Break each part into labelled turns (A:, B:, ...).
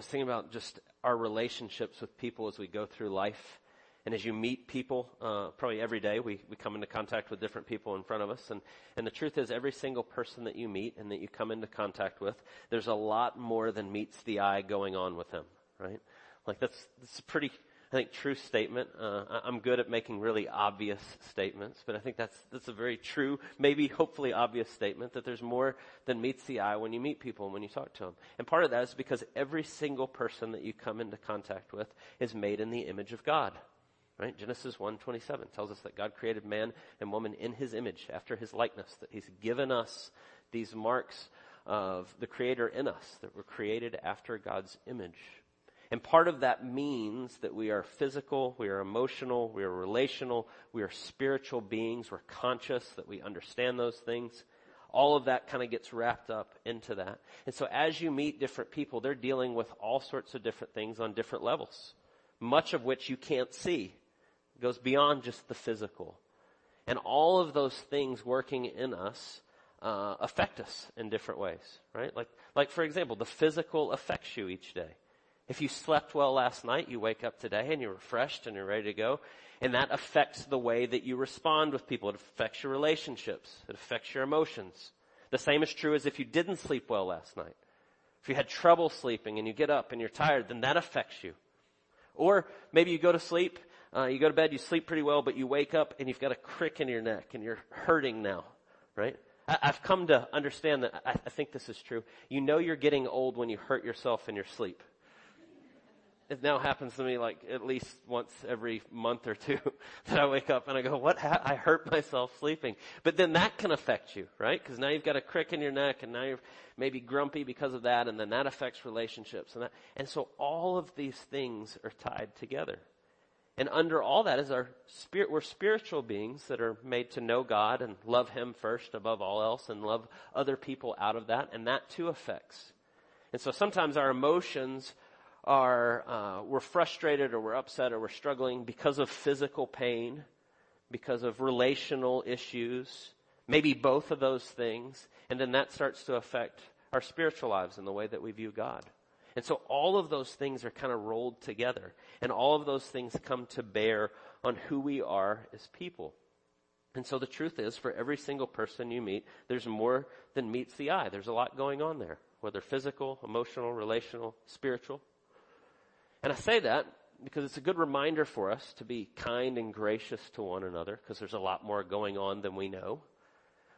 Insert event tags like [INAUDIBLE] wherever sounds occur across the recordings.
A: was thinking about just our relationships with people as we go through life. And as you meet people, uh, probably every day we, we come into contact with different people in front of us. And, and the truth is every single person that you meet and that you come into contact with, there's a lot more than meets the eye going on with them, right? Like that's, that's pretty, I think, true statement. Uh, I'm good at making really obvious statements, but I think that's that's a very true, maybe hopefully obvious statement that there's more than meets the eye when you meet people and when you talk to them. And part of that is because every single person that you come into contact with is made in the image of God. Right? Genesis 1:27 tells us that God created man and woman in his image, after his likeness, that he's given us these marks of the creator in us, that we're created after God's image. And part of that means that we are physical, we are emotional, we are relational, we are spiritual beings, we're conscious, that we understand those things. All of that kind of gets wrapped up into that. And so as you meet different people, they're dealing with all sorts of different things on different levels. Much of which you can't see. It goes beyond just the physical. And all of those things working in us uh, affect us in different ways, right? Like, like for example, the physical affects you each day. If you slept well last night, you wake up today and you're refreshed and you're ready to go. And that affects the way that you respond with people. It affects your relationships. It affects your emotions. The same is true as if you didn't sleep well last night. If you had trouble sleeping and you get up and you're tired, then that affects you. Or maybe you go to sleep, uh, you go to bed, you sleep pretty well, but you wake up and you've got a crick in your neck and you're hurting now, right? I, have come to understand that I, I think this is true. You know you're getting old when you hurt yourself in your sleep it now happens to me like at least once every month or two [LAUGHS] that I wake up and I go, what, ha- I hurt myself sleeping. But then that can affect you, right? Cause now you've got a crick in your neck and now you're maybe grumpy because of that and then that affects relationships and that. And so all of these things are tied together. And under all that is our spirit, we're spiritual beings that are made to know God and love Him first above all else and love other people out of that. And that too affects. And so sometimes our emotions are uh, we're frustrated or we're upset or we're struggling because of physical pain, because of relational issues, maybe both of those things, and then that starts to affect our spiritual lives and the way that we view God. And so all of those things are kind of rolled together, and all of those things come to bear on who we are as people. And so the truth is, for every single person you meet, there's more than meets the eye. There's a lot going on there, whether physical, emotional, relational, spiritual. And I say that because it's a good reminder for us to be kind and gracious to one another because there's a lot more going on than we know.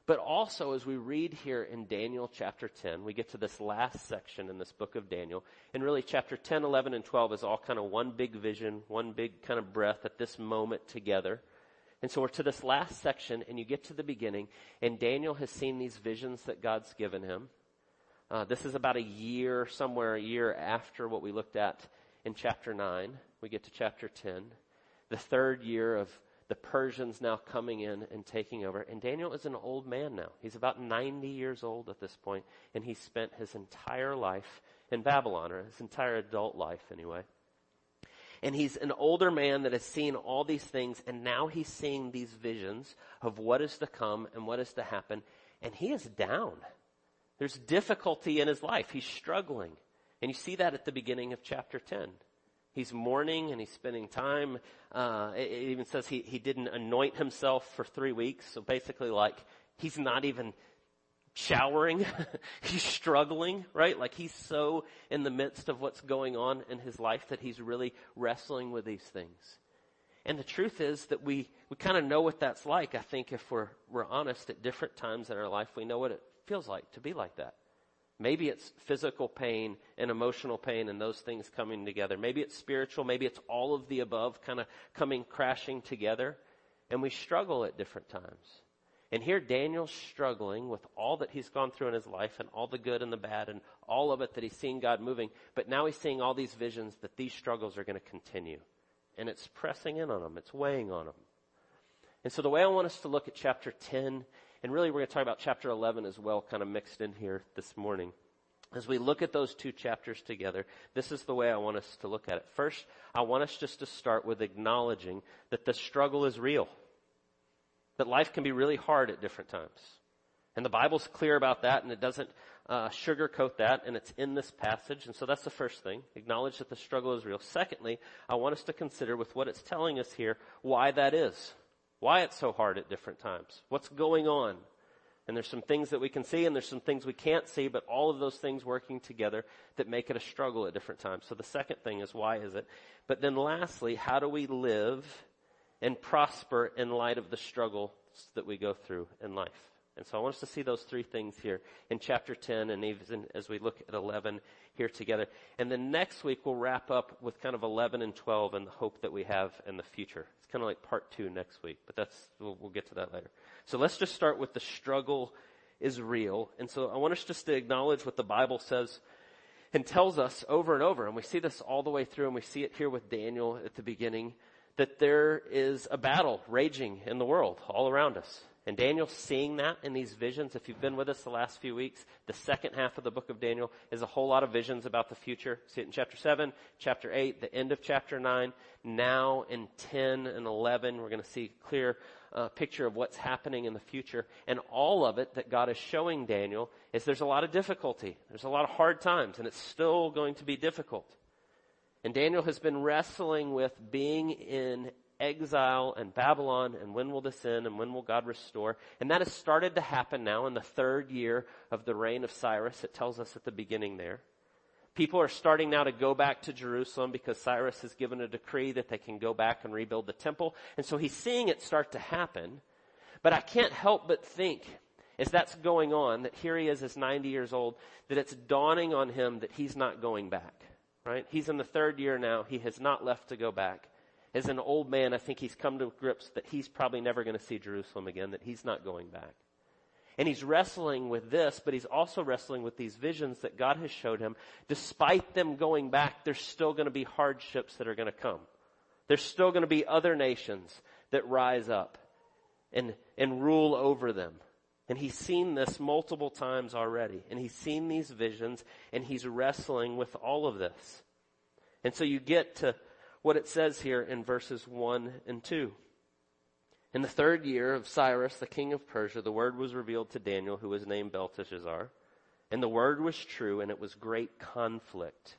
A: But also as we read here in Daniel chapter 10, we get to this last section in this book of Daniel. And really chapter 10, 11, and 12 is all kind of one big vision, one big kind of breath at this moment together. And so we're to this last section and you get to the beginning and Daniel has seen these visions that God's given him. Uh, this is about a year, somewhere a year after what we looked at in chapter 9. We get to chapter 10. The third year of the Persians now coming in and taking over. And Daniel is an old man now. He's about 90 years old at this point, and he spent his entire life in Babylon, or his entire adult life anyway. And he's an older man that has seen all these things, and now he's seeing these visions of what is to come and what is to happen, and he is down. There's difficulty in his life. He's struggling. And you see that at the beginning of chapter 10. He's mourning and he's spending time. Uh, it, it even says he, he didn't anoint himself for three weeks. So basically like he's not even showering. [LAUGHS] he's struggling, right? Like he's so in the midst of what's going on in his life that he's really wrestling with these things. And the truth is that we, we kind of know what that's like. I think if we're, we're honest at different times in our life, we know what it feels like to be like that. Maybe it's physical pain and emotional pain and those things coming together. Maybe it's spiritual. Maybe it's all of the above kind of coming crashing together. And we struggle at different times. And here Daniel's struggling with all that he's gone through in his life and all the good and the bad and all of it that he's seeing God moving. But now he's seeing all these visions that these struggles are going to continue. And it's pressing in on him. It's weighing on him. And so the way I want us to look at chapter 10 and really we're going to talk about chapter 11 as well, kind of mixed in here this morning. As we look at those two chapters together, this is the way I want us to look at it. First, I want us just to start with acknowledging that the struggle is real. That life can be really hard at different times. And the Bible's clear about that, and it doesn't uh, sugarcoat that, and it's in this passage. And so that's the first thing. Acknowledge that the struggle is real. Secondly, I want us to consider with what it's telling us here why that is. Why it's so hard at different times. What's going on? And there's some things that we can see and there's some things we can't see, but all of those things working together that make it a struggle at different times. So the second thing is why is it? But then lastly, how do we live and prosper in light of the struggles that we go through in life? And so I want us to see those three things here in chapter 10 and even as we look at 11 here together. And then next week we'll wrap up with kind of 11 and 12 and the hope that we have in the future. It's kind of like part two next week, but that's, we'll, we'll get to that later. So let's just start with the struggle is real. And so I want us just to acknowledge what the Bible says and tells us over and over. And we see this all the way through and we see it here with Daniel at the beginning that there is a battle raging in the world all around us. And Daniel seeing that in these visions, if you've been with us the last few weeks, the second half of the book of Daniel is a whole lot of visions about the future. See it in chapter 7, chapter 8, the end of chapter 9. Now in 10 and 11, we're going to see a clear uh, picture of what's happening in the future. And all of it that God is showing Daniel is there's a lot of difficulty. There's a lot of hard times, and it's still going to be difficult. And Daniel has been wrestling with being in exile and Babylon and when will this end and when will God restore? And that has started to happen now in the third year of the reign of Cyrus. It tells us at the beginning there. People are starting now to go back to Jerusalem because Cyrus has given a decree that they can go back and rebuild the temple. And so he's seeing it start to happen. But I can't help but think as that's going on that here he is as 90 years old, that it's dawning on him that he's not going back. Right? He's in the third year now. He has not left to go back as an old man, I think he's come to grips that he's probably never going to see Jerusalem again, that he's not going back. And he's wrestling with this, but he's also wrestling with these visions that God has showed him. Despite them going back, there's still going to be hardships that are going to come. There's still going to be other nations that rise up and, and rule over them. And he's seen this multiple times already. And he's seen these visions and he's wrestling with all of this. And so you get to what it says here in verses 1 and 2. In the third year of Cyrus, the king of Persia, the word was revealed to Daniel, who was named Belteshazzar. And the word was true, and it was great conflict.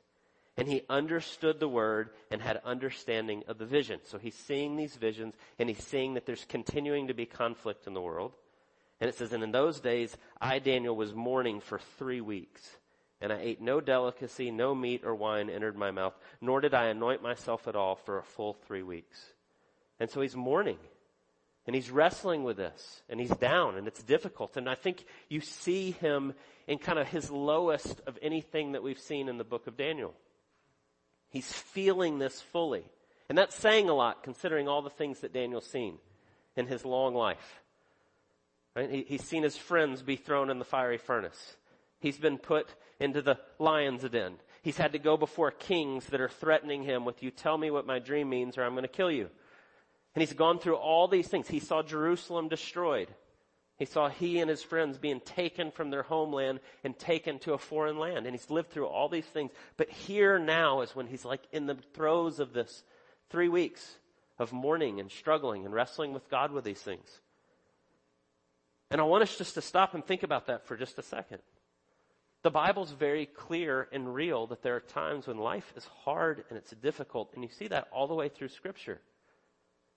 A: And he understood the word and had understanding of the vision. So he's seeing these visions, and he's seeing that there's continuing to be conflict in the world. And it says, and in those days, I, Daniel, was mourning for three weeks and I ate no delicacy, no meat or wine entered my mouth, nor did I anoint myself at all for a full three weeks. And so he's mourning. And he's wrestling with this. And he's down and it's difficult. And I think you see him in kind of his lowest of anything that we've seen in the book of Daniel. He's feeling this fully. And that's saying a lot considering all the things that Daniel's seen in his long life. Right? He, he's seen his friends be thrown in the fiery furnace. He's been put into the lion's den. He's had to go before kings that are threatening him with, you tell me what my dream means or I'm going to kill you. And he's gone through all these things. He saw Jerusalem destroyed. He saw he and his friends being taken from their homeland and taken to a foreign land. And he's lived through all these things. But here now is when he's like in the throes of this three weeks of mourning and struggling and wrestling with God with these things. And I want us just to stop and think about that for just a second. The Bible's very clear and real that there are times when life is hard and it's difficult, and you see that all the way through Scripture.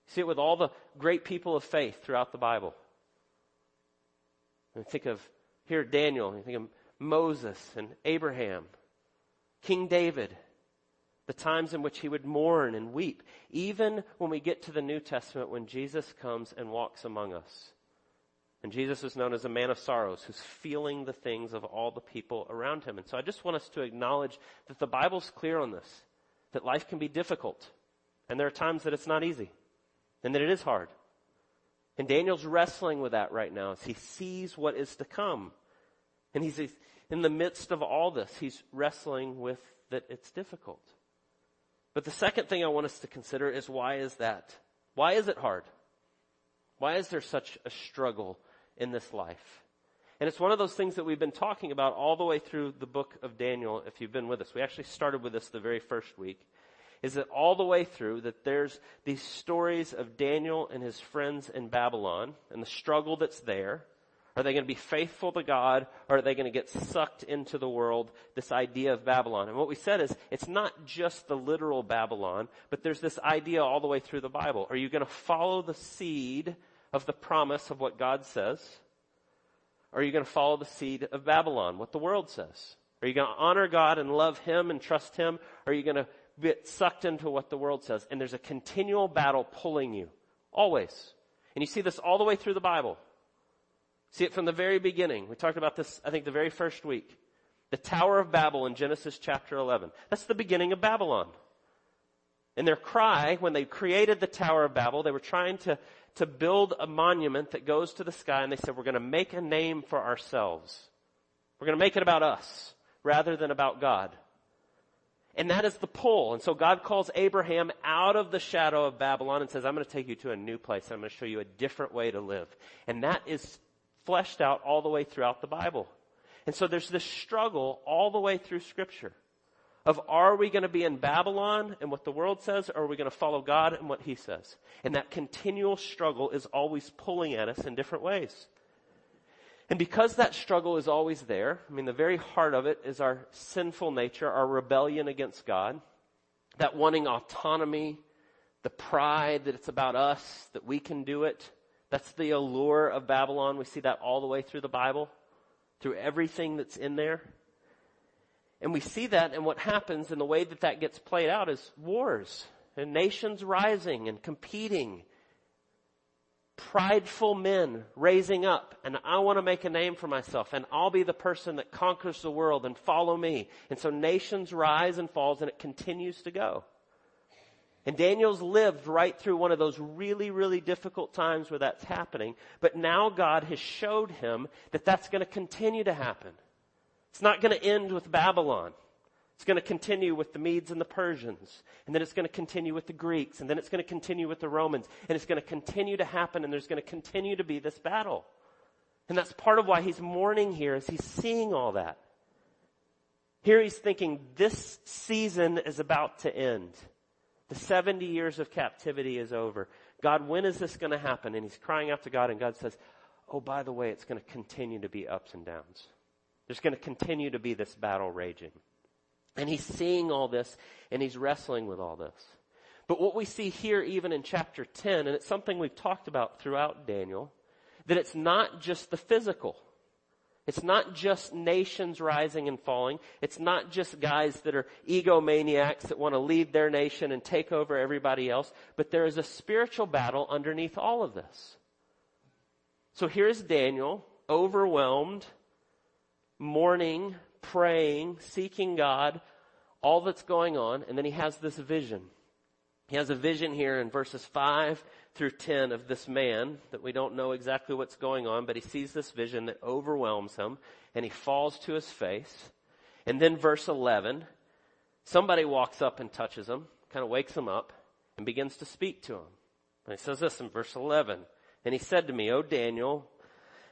A: You see it with all the great people of faith throughout the Bible. And think of here Daniel, and think of Moses and Abraham, King David, the times in which he would mourn and weep, even when we get to the New Testament when Jesus comes and walks among us. And Jesus is known as a man of sorrows who's feeling the things of all the people around him. And so I just want us to acknowledge that the Bible's clear on this, that life can be difficult. And there are times that it's not easy and that it is hard. And Daniel's wrestling with that right now as he sees what is to come. And he's in the midst of all this, he's wrestling with that it's difficult. But the second thing I want us to consider is why is that? Why is it hard? Why is there such a struggle in this life. And it's one of those things that we've been talking about all the way through the book of Daniel, if you've been with us. We actually started with this the very first week. Is that all the way through that there's these stories of Daniel and his friends in Babylon and the struggle that's there, Are they going to be faithful to God or are they going to get sucked into the world, this idea of Babylon? And what we said is it's not just the literal Babylon, but there's this idea all the way through the Bible. Are you going to follow the seed of the promise of what God says? Or are you going to follow the seed of Babylon, what the world says? Are you going to honor God and love Him and trust Him? Or are you going to get sucked into what the world says? And there's a continual battle pulling you. Always. And you see this all the way through the Bible. See it from the very beginning. We talked about this, I think, the very first week. The Tower of Babel in Genesis chapter 11. That's the beginning of Babylon. And their cry, when they created the Tower of Babel, they were trying to, to build a monument that goes to the sky, and they said, we're going to make a name for ourselves. We're going to make it about us rather than about God. And that is the pull. And so God calls Abraham out of the shadow of Babylon and says, I'm going to take you to a new place. I'm going to show you a different way to live. And that is fleshed out all the way throughout the Bible. And so there's this struggle all the way through scripture of are we going to be in Babylon and what the world says or are we going to follow God and what he says? And that continual struggle is always pulling at us in different ways. And because that struggle is always there, I mean, the very heart of it is our sinful nature, our rebellion against God, that wanting autonomy, the pride that it's about us, that we can do it, that's the allure of Babylon. We see that all the way through the Bible, through everything that's in there. And we see that and what happens and the way that that gets played out is wars and nations rising and competing. Prideful men raising up and I want to make a name for myself and I'll be the person that conquers the world and follow me. And so nations rise and falls and it continues to go. And Daniel's lived right through one of those really, really difficult times where that's happening. But now God has showed him that that's going to continue to happen. It's not going to end with Babylon. It's going to continue with the Medes and the Persians. And then it's going to continue with the Greeks. And then it's going to continue with the Romans. And it's going to continue to happen. And there's going to continue to be this battle. And that's part of why he's mourning here is he's seeing all that. Here he's thinking this season is about to end. The 70 years of captivity is over. God, when is this going to happen? And he's crying out to God and God says, oh, by the way, it's going to continue to be ups and downs. There's going to continue to be this battle raging. And he's seeing all this and he's wrestling with all this. But what we see here even in chapter 10, and it's something we've talked about throughout Daniel, that it's not just the physical. It's not just nations rising and falling. It's not just guys that are egomaniacs that want to lead their nation and take over everybody else, but there is a spiritual battle underneath all of this. So here's Daniel, overwhelmed, mourning, praying, seeking God, all that's going on, and then he has this vision. He has a vision here in verses 5 through 10 of this man that we don't know exactly what's going on, but he sees this vision that overwhelms him and he falls to his face. And then verse 11, somebody walks up and touches him, kind of wakes him up and begins to speak to him. And he says this in verse 11. And he said to me, O Daniel,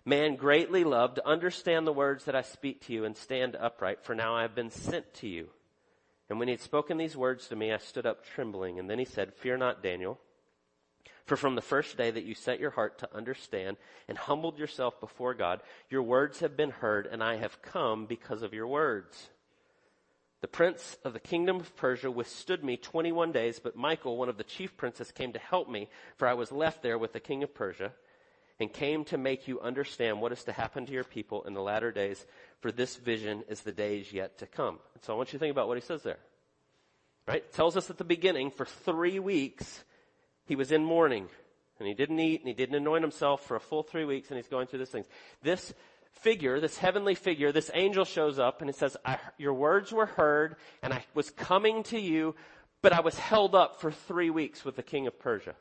A: man greatly loved, understand the words that I speak to you and stand upright, for now I have been sent to you. And when he had spoken these words to me, I stood up trembling. And then he said, Fear not, Daniel. For from the first day that you set your heart to understand and humbled yourself before God, your words have been heard, and I have come because of your words. The prince of the kingdom of Persia withstood me 21 days, but Michael, one of the chief princes, came to help me, for I was left there with the king of Persia, and came to make you understand what is to happen to your people in the latter days, for this vision is the days yet to come. And so I want you to think about what he says there. Right? It tells us at the beginning, for three weeks, he was in mourning and he didn't eat and he didn't anoint himself for a full three weeks and he's going through these things. This figure, this heavenly figure, this angel shows up and it says, your words were heard and I was coming to you, but I was held up for three weeks with the king of Persia.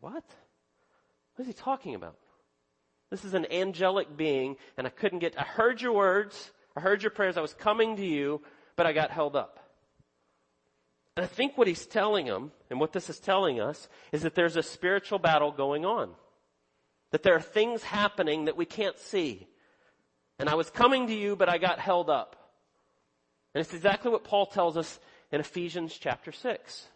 A: What? What is he talking about? This is an angelic being and I couldn't get, I heard your words, I heard your prayers, I was coming to you, but I got held up. And I think what he's telling them, and what this is telling us, is that there's a spiritual battle going on. That there are things happening that we can't see. And I was coming to you, but I got held up. And it's exactly what Paul tells us in Ephesians chapter 6.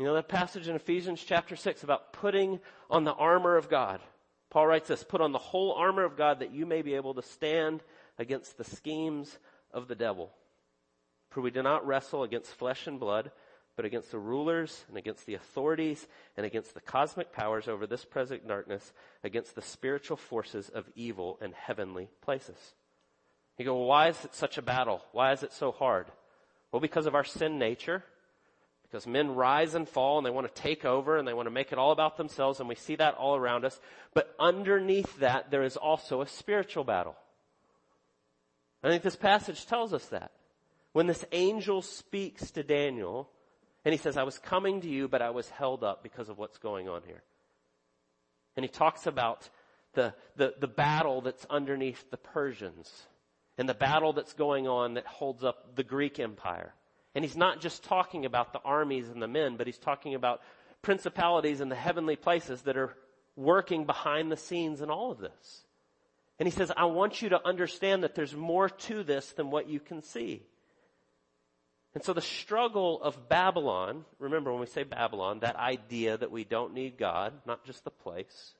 A: You know that passage in Ephesians chapter 6 about putting on the armor of God. Paul writes this, put on the whole armor of God that you may be able to stand against the schemes of the devil. For we do not wrestle against flesh and blood, but against the rulers and against the authorities and against the cosmic powers over this present darkness, against the spiritual forces of evil in heavenly places. You go, well, why is it such a battle? Why is it so hard? Well, because of our sin nature. Because men rise and fall and they want to take over and they want to make it all about themselves and we see that all around us. But underneath that, there is also a spiritual battle. I think this passage tells us that. When this angel speaks to Daniel and he says, I was coming to you, but I was held up because of what's going on here. And he talks about the, the, the battle that's underneath the Persians and the battle that's going on that holds up the Greek Empire. And he's not just talking about the armies and the men, but he's talking about principalities in the heavenly places that are working behind the scenes in all of this. And he says, I want you to understand that there's more to this than what you can see. And so the struggle of Babylon, remember when we say Babylon, that idea that we don't need God, not just the place,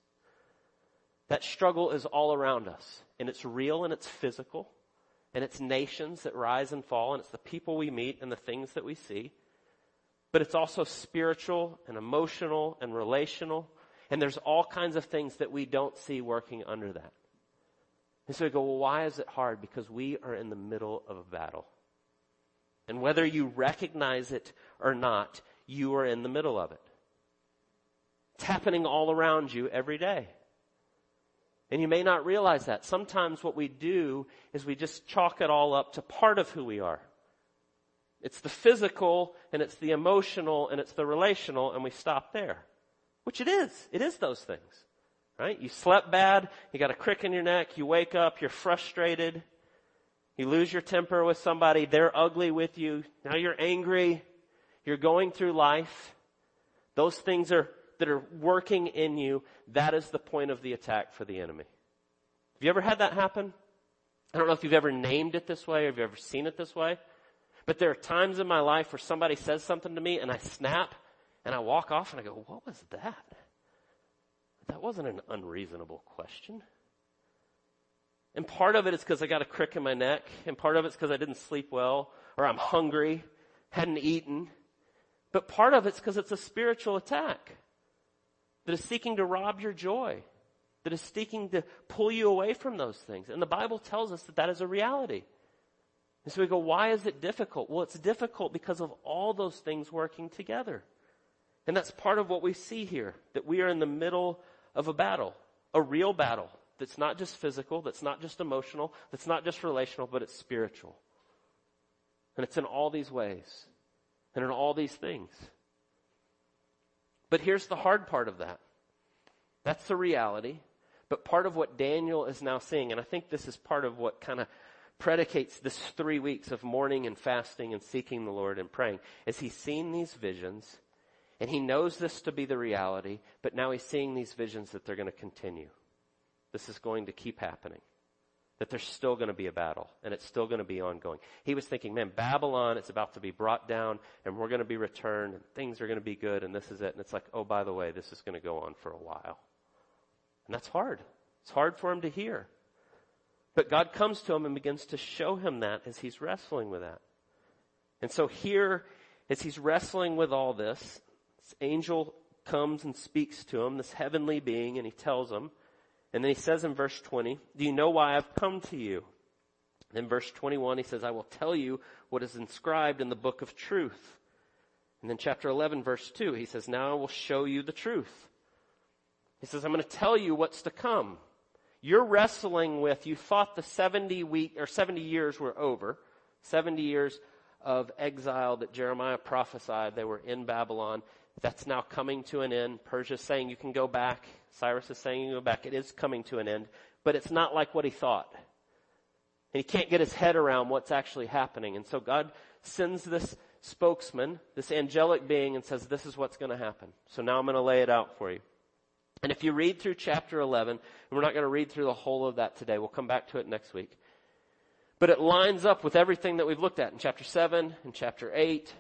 A: that struggle is all around us. And it's real and it's physical. And it's nations that rise and fall and it's the people we meet and the things that we see. But it's also spiritual and emotional and relational. And there's all kinds of things that we don't see working under that. And so we go, well, why is it hard? Because we are in the middle of a battle. And whether you recognize it or not, you are in the middle of it. It's happening all around you every day. And you may not realize that. Sometimes what we do is we just chalk it all up to part of who we are. It's the physical and it's the emotional and it's the relational and we stop there. Which it is. It is those things right? You slept bad, you got a crick in your neck, you wake up, you're frustrated, you lose your temper with somebody, they're ugly with you, now you're angry, you're going through life. Those things are, that are working in you, that is the point of the attack for the enemy. Have you ever had that happen? I don't know if you've ever named it this way or if you've ever seen it this way, but there are times in my life where somebody says something to me and I snap and I walk off and I go, what was that? that wasn't an unreasonable question. And part of it is because I got a crick in my neck, and part of it's because I didn't sleep well, or I'm hungry, hadn't eaten. But part of it's because it's a spiritual attack that is seeking to rob your joy, that is seeking to pull you away from those things. And the Bible tells us that that is a reality. And so we go, why is it difficult? Well, it's difficult because of all those things working together. And that's part of what we see here, that we are in the middle of a battle, a real battle that's not just physical, that's not just emotional, that's not just relational, but it's spiritual. And it's in all these ways and in all these things. But here's the hard part of that. That's the reality. But part of what Daniel is now seeing, and I think this is part of what kind of predicates this three weeks of mourning and fasting and seeking the Lord and praying, is he's seen these visions and he knows this to be the reality, but now he's seeing these visions that they're going to continue. This is going to keep happening. That there's still going to be a battle and it's still going to be ongoing. He was thinking, man, Babylon is about to be brought down and we're going to be returned and things are going to be good and this is it. And it's like, oh, by the way, this is going to go on for a while. And that's hard. It's hard for him to hear. But God comes to him and begins to show him that as he's wrestling with that. And so here, as he's wrestling with all this, this angel comes and speaks to him, this heavenly being, and he tells him, and then he says in verse 20, do you know why I've come to you? In verse 21, he says, I will tell you what is inscribed in the book of truth. And then chapter 11, verse 2, he says, now I will show you the truth. He says, I'm going to tell you what's to come. You're wrestling with, you thought the 70 week, or 70 years were over. 70 years of exile that Jeremiah prophesied. They were in Babylon. That's now coming to an end. Persia's saying you can go back. Cyrus is saying you can go back. It is coming to an end, but it's not like what he thought. And he can't get his head around what's actually happening. And so God sends this spokesman, this angelic being, and says, this is what's going to happen. So now I'm going to lay it out for you. And if you read through chapter 11, and we're not going to read through the whole of that today, we'll come back to it next week. But it lines up with everything that we've looked at in chapter 7 and chapter 8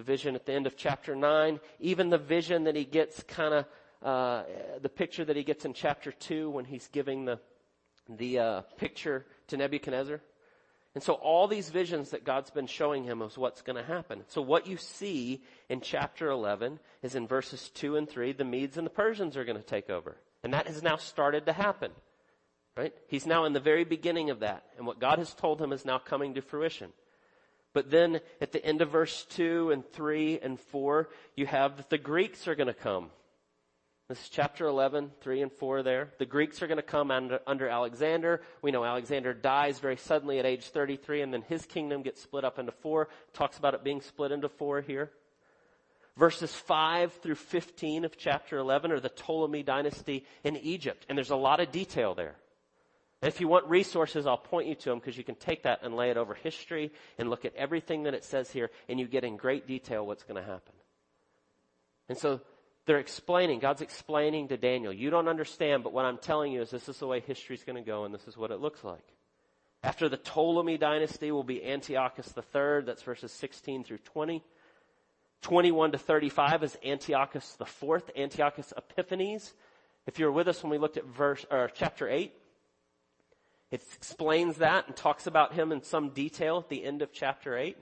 A: the vision at the end of chapter 9, even the vision that he gets kind of uh, the picture that he gets in chapter 2 when he's giving the, the uh, picture to Nebuchadnezzar. And so all these visions that God's been showing him is what's going to happen. So what you see in chapter 11 is in verses 2 and 3, the Medes and the Persians are going to take over. And that has now started to happen. Right? He's now in the very beginning of that. And what God has told him is now coming to fruition. But then at the end of verse 2 and 3 and 4, you have that the Greeks are going to come. This is chapter 11, 3 and 4 there. The Greeks are going to come under, under, Alexander. We know Alexander dies very suddenly at age 33 and then his kingdom gets split up into four. Talks about it being split into four here. Verses 5 through 15 of chapter 11 are the Ptolemy dynasty in Egypt. And there's a lot of detail there. If you want resources, I'll point you to them because you can take that and lay it over history and look at everything that it says here and you get in great detail what's going to happen. And so they're explaining, God's explaining to Daniel, you don't understand, but what I'm telling you is this is the way history's going to go and this is what it looks like. After the Ptolemy dynasty will be Antiochus III, that's verses 16 through 20. 21 to 35 is Antiochus IV, Antiochus Epiphanes. If you were with us when we looked at verse, or chapter 8, it explains that and talks about him in some detail at the end of chapter 8.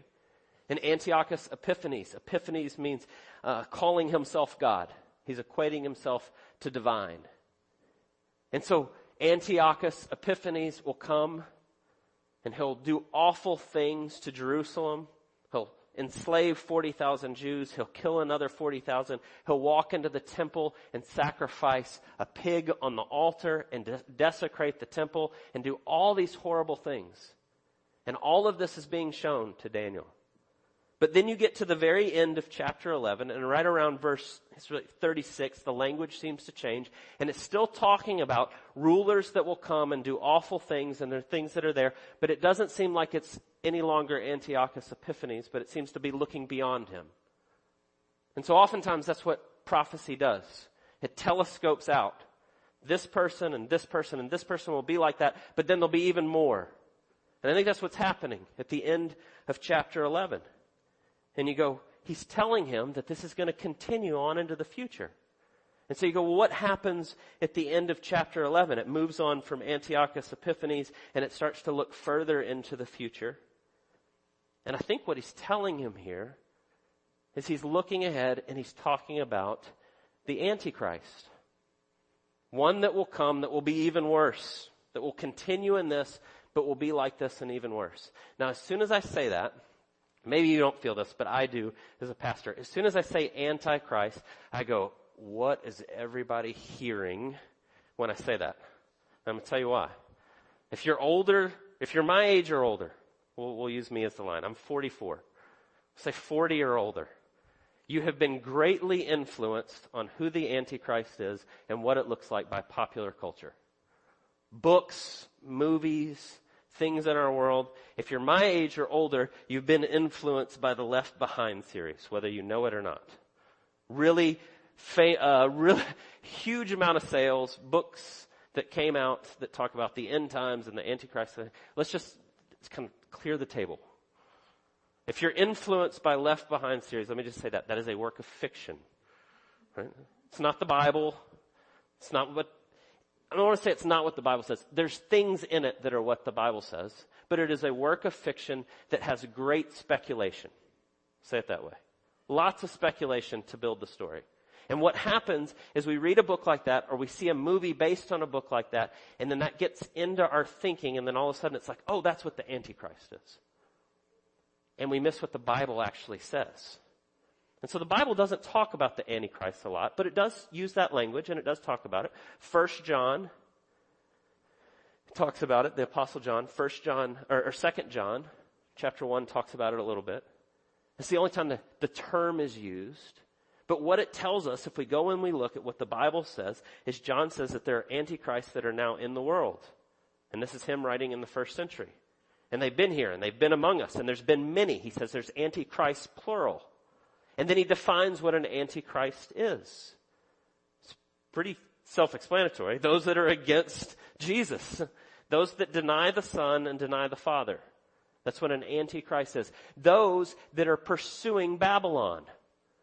A: And Antiochus Epiphanes. Epiphanes means uh, calling himself God. He's equating himself to divine. And so Antiochus Epiphanes will come and he'll do awful things to Jerusalem. He'll enslave 40,000 Jews. He'll kill another 40,000. He'll walk into the temple and sacrifice a pig on the altar and de- desecrate the temple and do all these horrible things. And all of this is being shown to Daniel. But then you get to the very end of chapter 11 and right around verse 36, the language seems to change and it's still talking about rulers that will come and do awful things and there are things that are there, but it doesn't seem like it's any longer Antiochus Epiphanes, but it seems to be looking beyond him. And so oftentimes that's what prophecy does. It telescopes out. This person and this person and this person will be like that, but then there'll be even more. And I think that's what's happening at the end of chapter 11. And you go, he's telling him that this is going to continue on into the future. And so you go, well, what happens at the end of chapter 11? It moves on from Antiochus Epiphanes and it starts to look further into the future. And I think what he's telling him here is he's looking ahead and he's talking about the Antichrist. One that will come that will be even worse, that will continue in this, but will be like this and even worse. Now, as soon as I say that, Maybe you don't feel this, but I do as a pastor. As soon as I say Antichrist, I go, what is everybody hearing when I say that? I'm going to tell you why. If you're older, if you're my age or older, we'll, we'll use me as the line. I'm 44. Say 40 or older. You have been greatly influenced on who the Antichrist is and what it looks like by popular culture. Books, movies, things in our world. If you're my age or older, you've been influenced by the Left Behind series, whether you know it or not. Really, fa- uh, really [LAUGHS] huge amount of sales, books that came out that talk about the end times and the Antichrist. Let's just kind of clear the table. If you're influenced by Left Behind series, let me just say that that is a work of fiction. Right? It's not the Bible. It's not what I don't want to say it's not what the Bible says. There's things in it that are what the Bible says, but it is a work of fiction that has great speculation. Say it that way. Lots of speculation to build the story. And what happens is we read a book like that or we see a movie based on a book like that and then that gets into our thinking and then all of a sudden it's like, oh, that's what the Antichrist is. And we miss what the Bible actually says. And so the Bible doesn't talk about the Antichrist a lot, but it does use that language and it does talk about it. First John talks about it, the Apostle John. First John, or, or Second John, chapter one talks about it a little bit. It's the only time the, the term is used. But what it tells us, if we go and we look at what the Bible says, is John says that there are antichrists that are now in the world. And this is him writing in the first century. And they've been here and they've been among us and there's been many. He says there's antichrists plural. And then he defines what an antichrist is. It's pretty self-explanatory. Those that are against Jesus. Those that deny the Son and deny the Father. That's what an antichrist is. Those that are pursuing Babylon.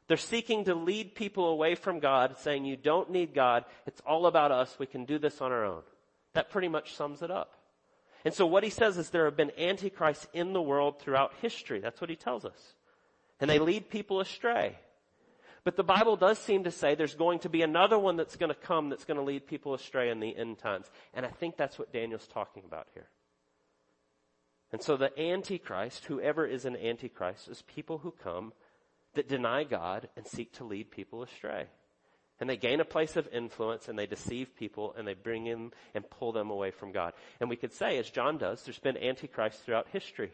A: They're seeking to lead people away from God, saying you don't need God. It's all about us. We can do this on our own. That pretty much sums it up. And so what he says is there have been antichrists in the world throughout history. That's what he tells us. And they lead people astray. But the Bible does seem to say there's going to be another one that's going to come that's going to lead people astray in the end times. And I think that's what Daniel's talking about here. And so the Antichrist, whoever is an Antichrist, is people who come that deny God and seek to lead people astray. And they gain a place of influence and they deceive people and they bring in and pull them away from God. And we could say, as John does, there's been antichrists throughout history.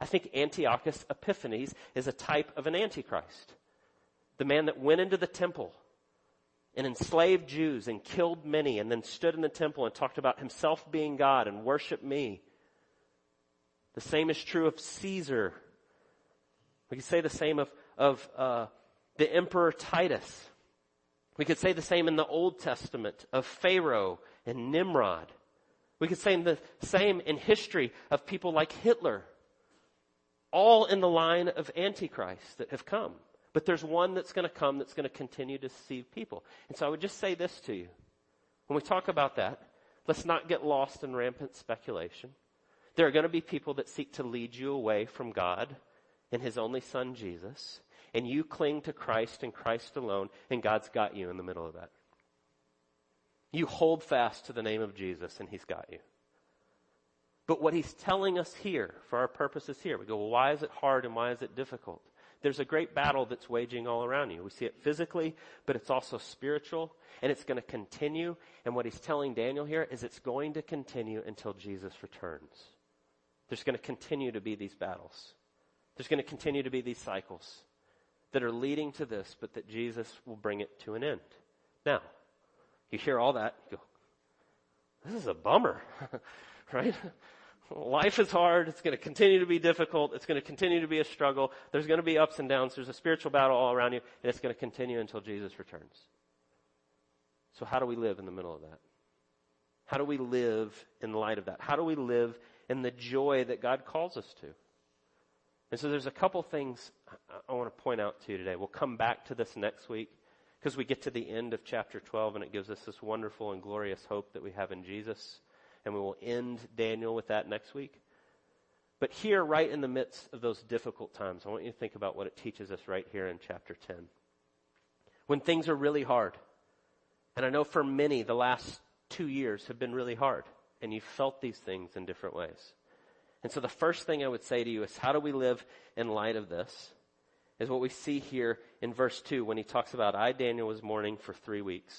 A: I think Antiochus Epiphanes is a type of an antichrist. The man that went into the temple and enslaved Jews and killed many and then stood in the temple and talked about himself being God and worship me. The same is true of Caesar. We could say the same of, of uh, the Emperor Titus. We could say the same in the Old Testament of Pharaoh and Nimrod. We could say the same in history of people like Hitler. All in the line of Antichrist that have come. But there's one that's going to come that's going to continue to deceive people. And so I would just say this to you. When we talk about that, let's not get lost in rampant speculation. There are going to be people that seek to lead you away from God and His only Son, Jesus and you cling to Christ and Christ alone, and God's got you in the middle of that. You hold fast to the name of Jesus, and He's got you. But what He's telling us here, for our purposes here, we go, well, why is it hard and why is it difficult? There's a great battle that's waging all around you. We see it physically, but it's also spiritual, and it's going to continue. And what He's telling Daniel here is it's going to continue until Jesus returns. There's going to continue to be these battles. There's going to continue to be these cycles that are leading to this, but that Jesus will bring it to an end. Now, you hear all that, you go, this is a bummer, [LAUGHS] right? Life is hard. It's going to continue to be difficult. It's going to continue to be a struggle. There's going to be ups and downs. There's a spiritual battle all around you, and it's going to continue until Jesus returns. So how do we live in the middle of that? How do we live in the light of that? How do we live in the joy that God calls us to? And so there's a couple things I want to point out to you today. We'll come back to this next week because we get to the end of chapter 12 and it gives us this wonderful and glorious hope that we have in Jesus. And we will end Daniel with that next week. But here, right in the midst of those difficult times, I want you to think about what it teaches us right here in chapter 10. When things are really hard, and I know for many the last two years have been really hard, and you've felt these things in different ways. And so the first thing I would say to you is how do we live in light of this? Is what we see here in verse 2 when he talks about I, Daniel, was mourning for three weeks.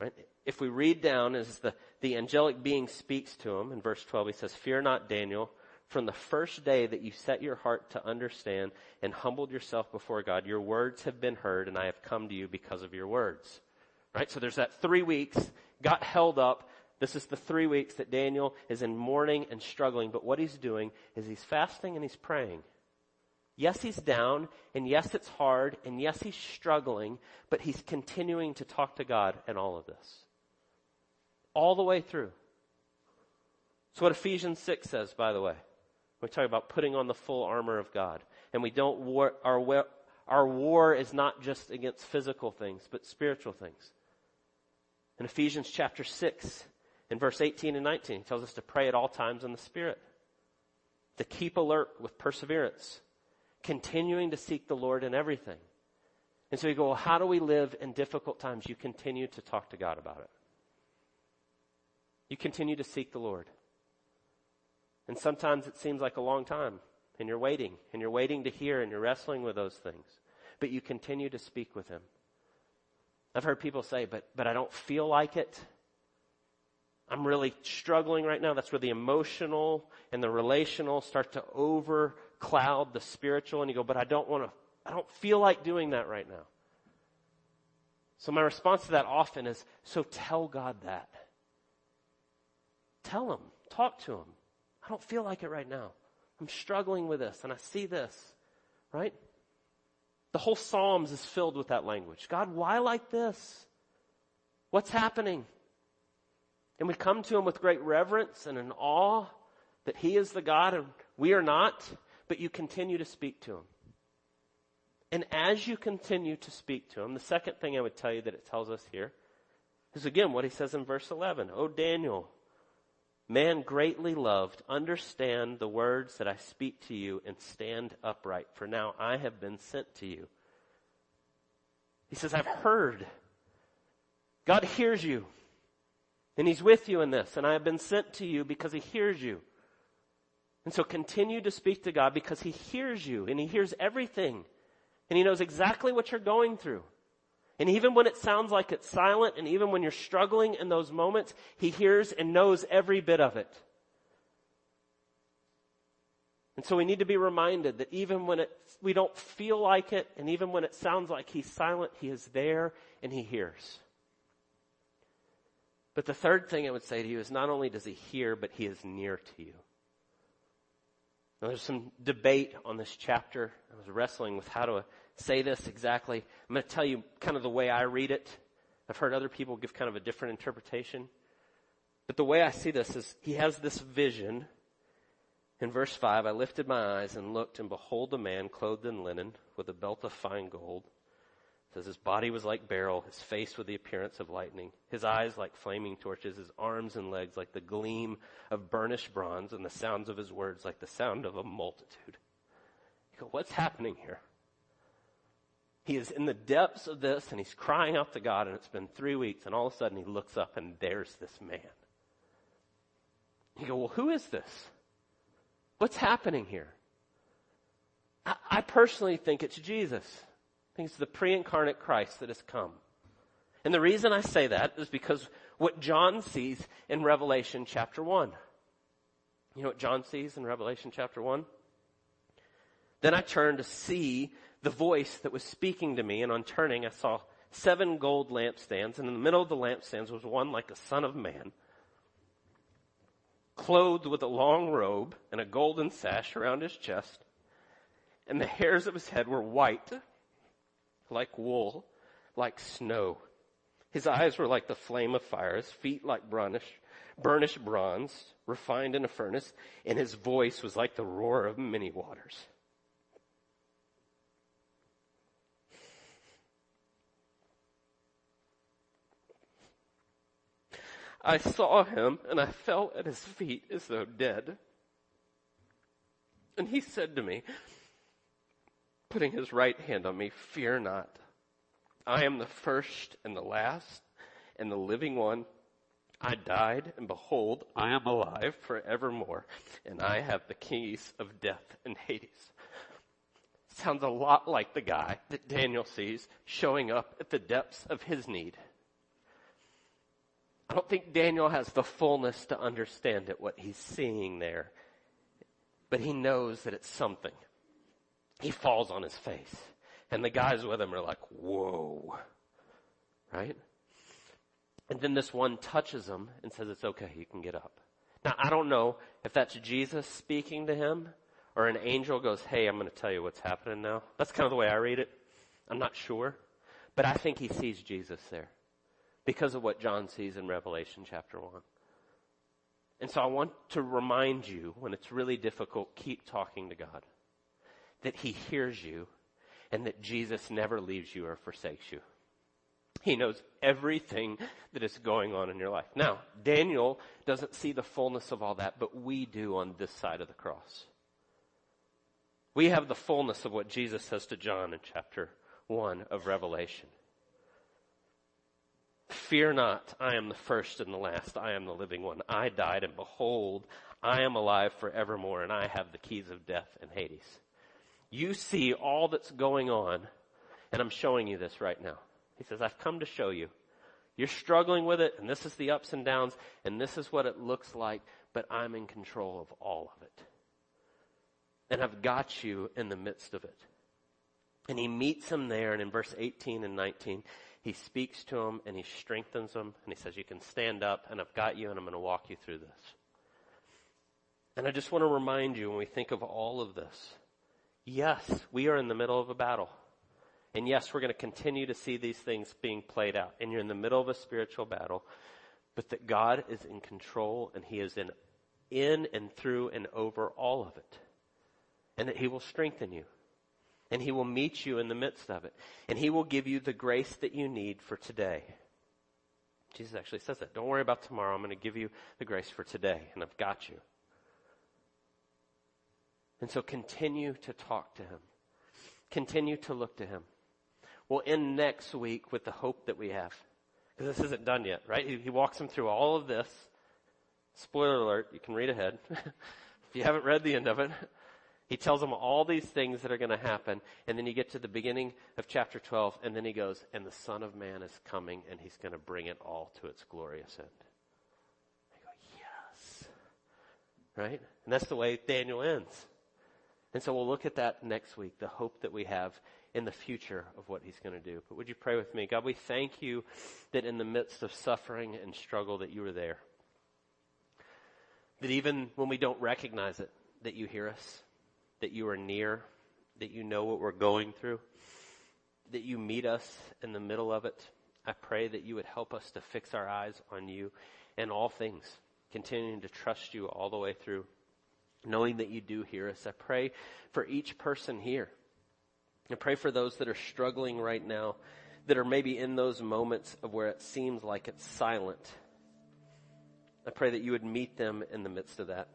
A: Right? If we read down as the, the angelic being speaks to him in verse 12, he says, Fear not, Daniel, from the first day that you set your heart to understand and humbled yourself before God, your words have been heard and I have come to you because of your words. Right? So there's that three weeks, got held up, this is the three weeks that Daniel is in mourning and struggling, but what he's doing is he's fasting and he's praying. Yes, he's down, and yes, it's hard, and yes, he's struggling, but he's continuing to talk to God in all of this. All the way through. It's what Ephesians 6 says, by the way. We talk about putting on the full armor of God. And we don't war, our, our war is not just against physical things, but spiritual things. In Ephesians chapter 6, in verse 18 and 19, he tells us to pray at all times in the Spirit, to keep alert with perseverance, continuing to seek the Lord in everything. And so you go, well, how do we live in difficult times? You continue to talk to God about it. You continue to seek the Lord. And sometimes it seems like a long time, and you're waiting, and you're waiting to hear, and you're wrestling with those things. But you continue to speak with Him. I've heard people say, but, but I don't feel like it. I'm really struggling right now. That's where the emotional and the relational start to overcloud the spiritual. And you go, but I don't want to, I don't feel like doing that right now. So my response to that often is, so tell God that. Tell Him. Talk to Him. I don't feel like it right now. I'm struggling with this and I see this, right? The whole Psalms is filled with that language. God, why like this? What's happening? And we come to him with great reverence and an awe that he is the God and we are not, but you continue to speak to him. And as you continue to speak to him, the second thing I would tell you that it tells us here is again what he says in verse 11. Oh, Daniel, man greatly loved, understand the words that I speak to you and stand upright, for now I have been sent to you. He says, I've heard. God hears you. And He's with you in this. And I have been sent to you because He hears you. And so continue to speak to God because He hears you and He hears everything. And He knows exactly what you're going through. And even when it sounds like it's silent and even when you're struggling in those moments, He hears and knows every bit of it. And so we need to be reminded that even when it, we don't feel like it and even when it sounds like He's silent, He is there and He hears. But the third thing I would say to you is not only does He hear, but He is near to you. Now, there's some debate on this chapter. I was wrestling with how to say this exactly. I'm going to tell you kind of the way I read it. I've heard other people give kind of a different interpretation. But the way I see this is he has this vision. In verse 5, I lifted my eyes and looked, and behold, a man clothed in linen with a belt of fine gold says his body was like beryl, his face with the appearance of lightning, his eyes like flaming torches, his arms and legs like the gleam of burnished bronze, and the sounds of his words like the sound of a multitude. You go, what's happening here? He is in the depths of this and he's crying out to God and it's been three weeks and all of a sudden he looks up and there's this man. You go, well, who is this? What's happening here? I, I personally think it's Jesus. I think it's the pre-incarnate Christ that has come. And the reason I say that is because what John sees in Revelation chapter 1. You know what John sees in Revelation chapter 1? Then I turned to see the voice that was speaking to me, and on turning I saw seven gold lampstands, and in the middle of the lampstands was one like a son of man, clothed with a long robe and a golden sash around his chest, and the hairs of his head were white like wool, like snow. His eyes were like the flame of fire, his feet like burnished, burnished bronze, refined in a furnace, and his voice was like the roar of many waters. I saw him and I fell at his feet as though dead. And he said to me, putting his right hand on me, fear not. I am the first and the last and the living one. I died and behold, I am alive forevermore and I have the keys of death and Hades. Sounds a lot like the guy that Daniel sees showing up at the depths of his need. I don't think Daniel has the fullness to understand it, what he's seeing there. But he knows that it's something he falls on his face. And the guys with him are like, whoa. Right? And then this one touches him and says, it's okay, you can get up. Now, I don't know if that's Jesus speaking to him or an angel goes, hey, I'm going to tell you what's happening now. That's kind of the way I read it. I'm not sure. But I think he sees Jesus there because of what John sees in Revelation chapter 1. And so I want to remind you when it's really difficult, keep talking to God that he hears you and that Jesus never leaves you or forsakes you. He knows everything that is going on in your life. Now, Daniel doesn't see the fullness of all that, but we do on this side of the cross. We have the fullness of what Jesus says to John in chapter 1 of Revelation. Fear not, I am the first and the last. I am the living one. I died, and behold, I am alive forevermore, and I have the keys of death and Hades. You see all that's going on, and I'm showing you this right now. He says, I've come to show you. You're struggling with it, and this is the ups and downs, and this is what it looks like, but I'm in control of all of it. And I've got you in the midst of it. And he meets him there, and in verse 18 and 19, he speaks to him and he strengthens him, and he says, You can stand up, and I've got you, and I'm going to walk you through this. And I just want to remind you when we think of all of this, Yes, we are in the middle of a battle. And yes, we're going to continue to see these things being played out. And you're in the middle of a spiritual battle. But that God is in control and He is in, in and through and over all of it. And that He will strengthen you. And He will meet you in the midst of it. And He will give you the grace that you need for today. Jesus actually says that. Don't worry about tomorrow. I'm going to give you the grace for today, and I've got you. And so continue to talk to Him. Continue to look to Him. We'll end next week with the hope that we have. Because this isn't done yet, right? He, he walks them through all of this. Spoiler alert, you can read ahead. [LAUGHS] if you haven't read the end of it, he tells them all these things that are going to happen. And then you get to the beginning of chapter 12, and then he goes, And the Son of Man is coming, and he's going to bring it all to its glorious end. I go, Yes. Right? And that's the way Daniel ends. And so we'll look at that next week, the hope that we have in the future of what he's going to do. But would you pray with me? God, we thank you that in the midst of suffering and struggle that you are there. That even when we don't recognize it, that you hear us, that you are near, that you know what we're going through, that you meet us in the middle of it. I pray that you would help us to fix our eyes on you and all things, continuing to trust you all the way through knowing that you do hear us. I pray for each person here. I pray for those that are struggling right now, that are maybe in those moments of where it seems like it's silent. I pray that you would meet them in the midst of that,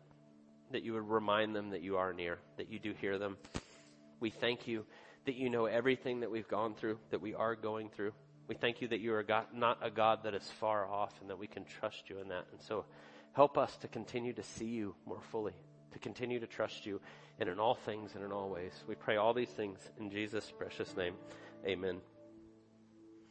A: that you would remind them that you are near, that you do hear them. We thank you that you know everything that we've gone through, that we are going through. We thank you that you are God, not a God that is far off and that we can trust you in that. And so help us to continue to see you more fully to continue to trust you and in all things and in all ways. We pray all these things in Jesus' precious name. Amen.